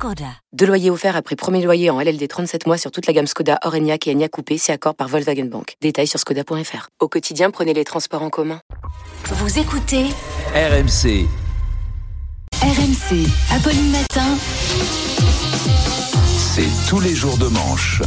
Skoda. Deux loyers offerts après premier loyer en LLD 37 mois sur toute la gamme Skoda, Orenia et Enya Coupé, c'est accord par Volkswagen Bank. Détails sur skoda.fr. Au quotidien, prenez les transports en commun. Vous écoutez RMC. RMC, Apolline Matin. C'est tous les jours de manche.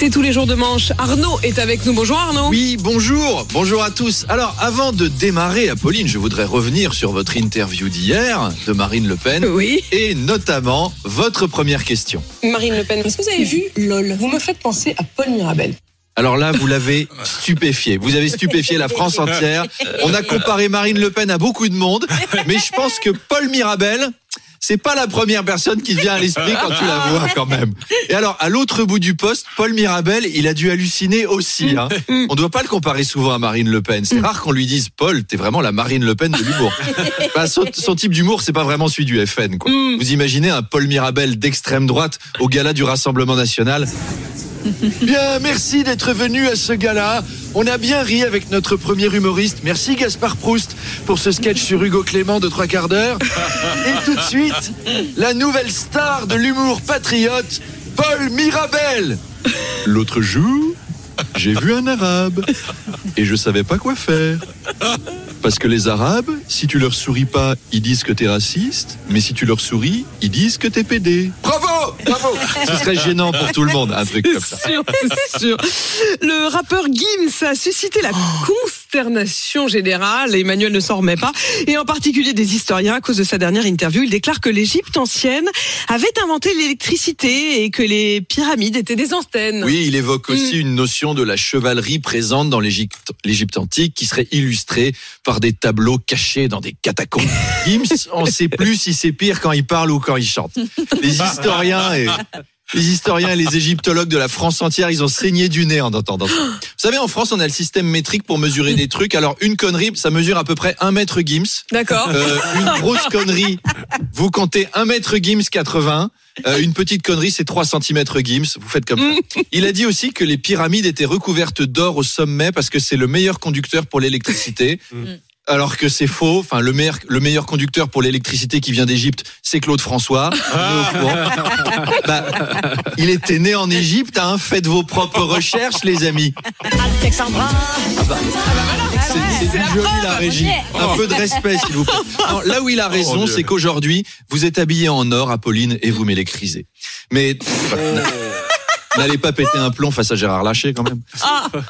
C'est tous les jours de manche. Arnaud est avec nous. Bonjour Arnaud. Oui, bonjour, bonjour à tous. Alors, avant de démarrer, Apolline, je voudrais revenir sur votre interview d'hier de Marine Le Pen. Oui. Et notamment votre première question. Marine Le Pen, est-ce que vous avez vu LOL? Vous me faites penser à Paul Mirabel. Alors là, vous l'avez stupéfié. Vous avez stupéfié la France entière. On a comparé Marine Le Pen à beaucoup de monde, mais je pense que Paul Mirabel, c'est pas la première personne qui vient à l'esprit quand tu la vois quand même. Et alors, à l'autre bout du poste, Paul Mirabel, il a dû halluciner aussi. Hein. On doit pas le comparer souvent à Marine Le Pen. C'est rare qu'on lui dise, Paul, t'es vraiment la Marine Le Pen de l'humour. Bah, son, son type d'humour, c'est pas vraiment celui du FN. Quoi. Vous imaginez un Paul Mirabel d'extrême droite au gala du Rassemblement National Bien, merci d'être venu à ce gala. On a bien ri avec notre premier humoriste. Merci Gaspard Proust pour ce sketch sur Hugo Clément de trois quarts d'heure. Et tout de suite, la nouvelle star de l'humour patriote, Paul Mirabel. L'autre jour, j'ai vu un arabe et je savais pas quoi faire. Parce que les Arabes, si tu leur souris pas, ils disent que t'es raciste, mais si tu leur souris, ils disent que t'es pédé. Bravo Bravo Ce serait gênant pour tout le monde, un truc comme ça. C'est sûr, c'est sûr. Le rappeur Gims a suscité la consternation générale. Emmanuel ne s'en remet pas. Et en particulier des historiens à cause de sa dernière interview. Il déclare que l'Égypte ancienne avait inventé l'électricité et que les pyramides étaient des antennes. Oui, il évoque aussi une notion de la chevalerie présente dans l'Égypte antique qui serait illustrée par des tableaux cachés dans des catacombes. Gims, on sait plus si c'est pire quand il parle ou quand il chante. Les historiens et les historiens et les égyptologues de la France entière, ils ont saigné du nez en entendant ça. Vous savez, en France, on a le système métrique pour mesurer des trucs. Alors, une connerie, ça mesure à peu près un mètre Gims. D'accord. Euh, une grosse connerie, vous comptez 1 mètre Gims 80. Euh, une petite connerie, c'est 3 cm Gims. Vous faites comme ça. Il a dit aussi que les pyramides étaient recouvertes d'or au sommet parce que c'est le meilleur conducteur pour l'électricité. Alors que c'est faux. Enfin, le meilleur, le meilleur conducteur pour l'électricité qui vient d'Égypte, c'est Claude François. Courant. Bah, il était né en Égypte. Hein. Faites vos propres recherches, les amis. Ah bah, C'est c'est plus joli la régie. Un peu de respect, s'il vous plaît. Non, là où il a raison, c'est qu'aujourd'hui, vous êtes habillé en or, Apolline, et vous m'électrisez. Mais n'allez pas péter un plomb face à Gérard Lachet quand même.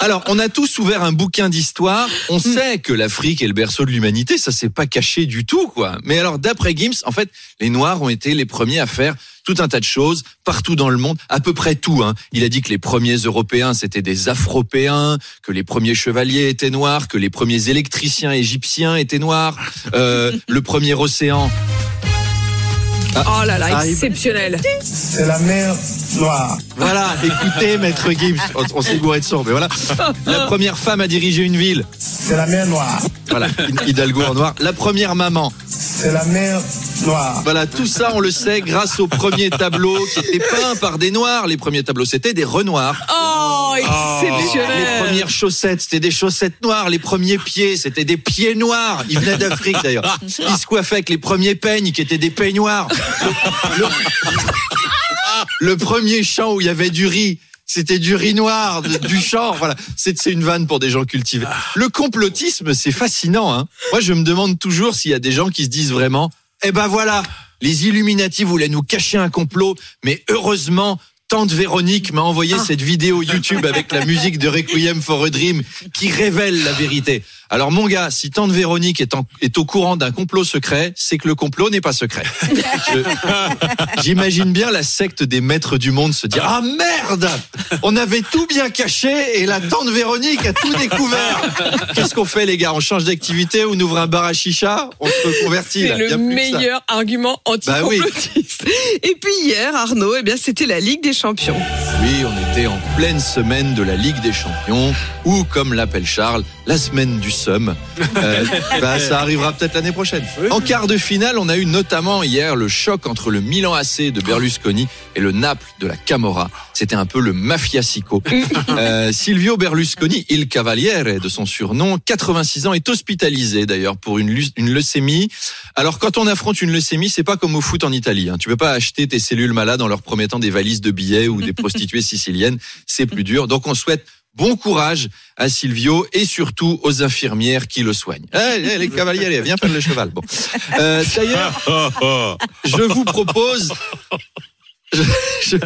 Alors, on a tous ouvert un bouquin d'histoire. On sait que l'Afrique est le berceau de l'humanité. Ça s'est pas caché du tout, quoi. Mais alors, d'après Gims, en fait, les Noirs ont été les premiers à faire tout un tas de choses partout dans le monde, à peu près tout. Hein. Il a dit que les premiers Européens c'était des Afropéens, que les premiers chevaliers étaient noirs, que les premiers électriciens égyptiens étaient noirs, euh, le premier océan. Oh là là, Ah, exceptionnel. C'est la mer Noire. Voilà, écoutez, maître Gibbs, on, on s'est gouré de son, mais voilà. La première femme à diriger une ville, C'est la mer Noire. voilà, Hidalgo en noir. La première maman, C'est la mer Noire. voilà, tout ça on le sait grâce aux premiers tableaux qui étaient peints par des noirs. Les premiers tableaux c'était des renoirs. Oh, Les exceptionnel. premières chaussettes, c'était des chaussettes noires. Les premiers pieds, c'était des pieds noirs. Ils venaient d'Afrique d'ailleurs. Ils se coiffaient avec les premiers peignes qui étaient des peignoirs. Le, le- le premier champ où il y avait du riz. C'était du riz noir, du champ. Voilà, c'est une vanne pour des gens cultivés. Le complotisme, c'est fascinant. Hein. Moi, je me demande toujours s'il y a des gens qui se disent vraiment, eh ben voilà, les Illuminati voulaient nous cacher un complot, mais heureusement. Tante Véronique m'a envoyé cette vidéo YouTube avec la musique de Requiem for a Dream qui révèle la vérité. Alors mon gars, si Tante Véronique est, en- est au courant d'un complot secret, c'est que le complot n'est pas secret. J'imagine bien la secte des maîtres du monde se dire Ah merde On avait tout bien caché et la Tante Véronique a tout découvert Qu'est-ce qu'on fait les gars? On change d'activité, on ouvre un bar à chicha, on se reconvertit C'est le meilleur argument Bah oui. anti-complotiste. Et puis hier, Arnaud, eh bien, c'était la Ligue des Champions. Oui, on était en pleine semaine de la Ligue des Champions, ou comme l'appelle Charles, la semaine du somme. Euh, bah, ça arrivera peut-être l'année prochaine. En quart de finale, on a eu notamment hier le choc entre le Milan AC de Berlusconi et le Naples de la Camorra. C'était un peu le mafiasico. Euh, Silvio Berlusconi, il Cavaliere de son surnom, 86 ans, est hospitalisé d'ailleurs pour une leucémie. Alors quand on affronte une leucémie, c'est pas comme au foot en Italie. Hein. Tu peux pas acheter tes cellules malades en leur promettant des valises de billets ou des prostituées siciliennes. C'est plus dur. Donc on souhaite bon courage à Silvio et surtout aux infirmières qui le soignent. Eh, eh, les cavaliers, viens faire le cheval. Bon. Euh, D'ailleurs, je vous propose. Je, je-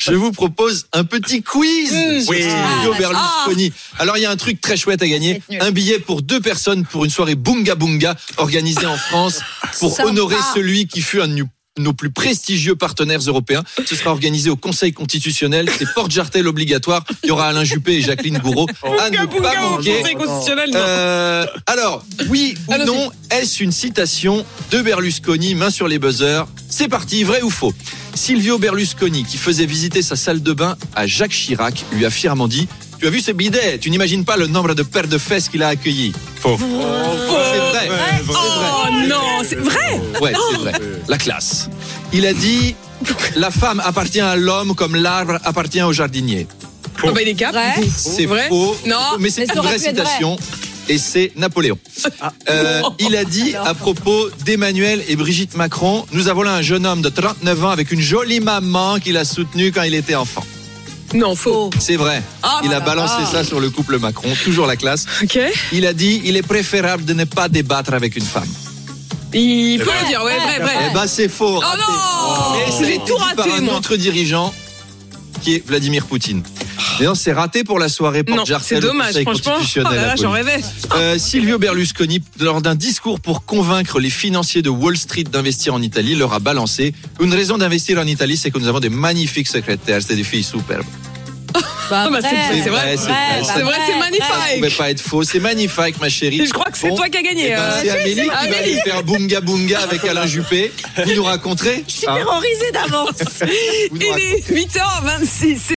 je vous propose un petit quiz sur Oui. Silvio Berlusconi. Alors il y a un truc très chouette à gagner, un billet pour deux personnes pour une soirée Bunga Bunga organisée en France pour Sympa. honorer celui qui fut un de nos- plus prestigieux partenaires européens. Ce sera organisé au Conseil constitutionnel. C'est porte jartel obligatoire. Il y aura Alain Juppé et Jacqueline Gouraud. à ne pas manquer. Conseil constitutionnel, non. Euh, alors, oui ou non, est-ce une citation de Berlusconi, main sur les buzzers? C'est parti, vrai ou faux? Silvio Berlusconi, qui faisait visiter sa salle de bain à Jacques Chirac, lui a fièrement dit Tu as vu ce bidet? Tu n'imagines pas le nombre de paires de fesses qu'il a accueillis. Faux. C'est vrai. Oh vrai. non, c'est vrai. Ouais, c'est vrai. La classe. Il a dit La femme appartient à l'homme comme l'arbre appartient au jardinier. Oh, bah, il est cap. Vrai. C'est Vrai faux. Non. mais c'est Mais une vraie vrai. citation. Et c'est Napoléon. Euh, il a dit à propos d'Emmanuel et Brigitte Macron, nous avons là un jeune homme de 39 ans avec une jolie maman qu'il a soutenue quand il était enfant. Non, faux. C'est vrai. Ah, il a voilà. balancé ça sur le couple Macron, toujours la classe. Ok. Il a dit, il est préférable de ne pas débattre avec une femme. Il peut le dire, ouais, vrai, vrai. Eh ben c'est faux. Oh raté. non Mais ça a J'ai tout dit par raté, un moi. autre dirigeant qui est Vladimir Poutine. Mais non, c'est raté pour la soirée Non, porte c'est dommage, franchement. Oh là là, j'en rêvais. Euh, Silvio Berlusconi, lors d'un discours pour convaincre les financiers de Wall Street d'investir en Italie, leur a balancé une raison d'investir en Italie, c'est que nous avons des magnifiques secrétaires, c'est des filles superbes. Bah, Ah, bah, c'est- vrai. c'est vrai, c'est vrai, C'est vrai, c'est Ça magnifique. pouvait pas être faux, c'est magnifique, ma chérie. Et je crois que c'est Bon, toi qui as gagné. eh ben, euh. c'est Amélie qui va Amélie. aller faire Bunga Bunga avec Alain Juppé. Vous nous raconterez Je suis hein terrorisée d'avance. Il est 8h26.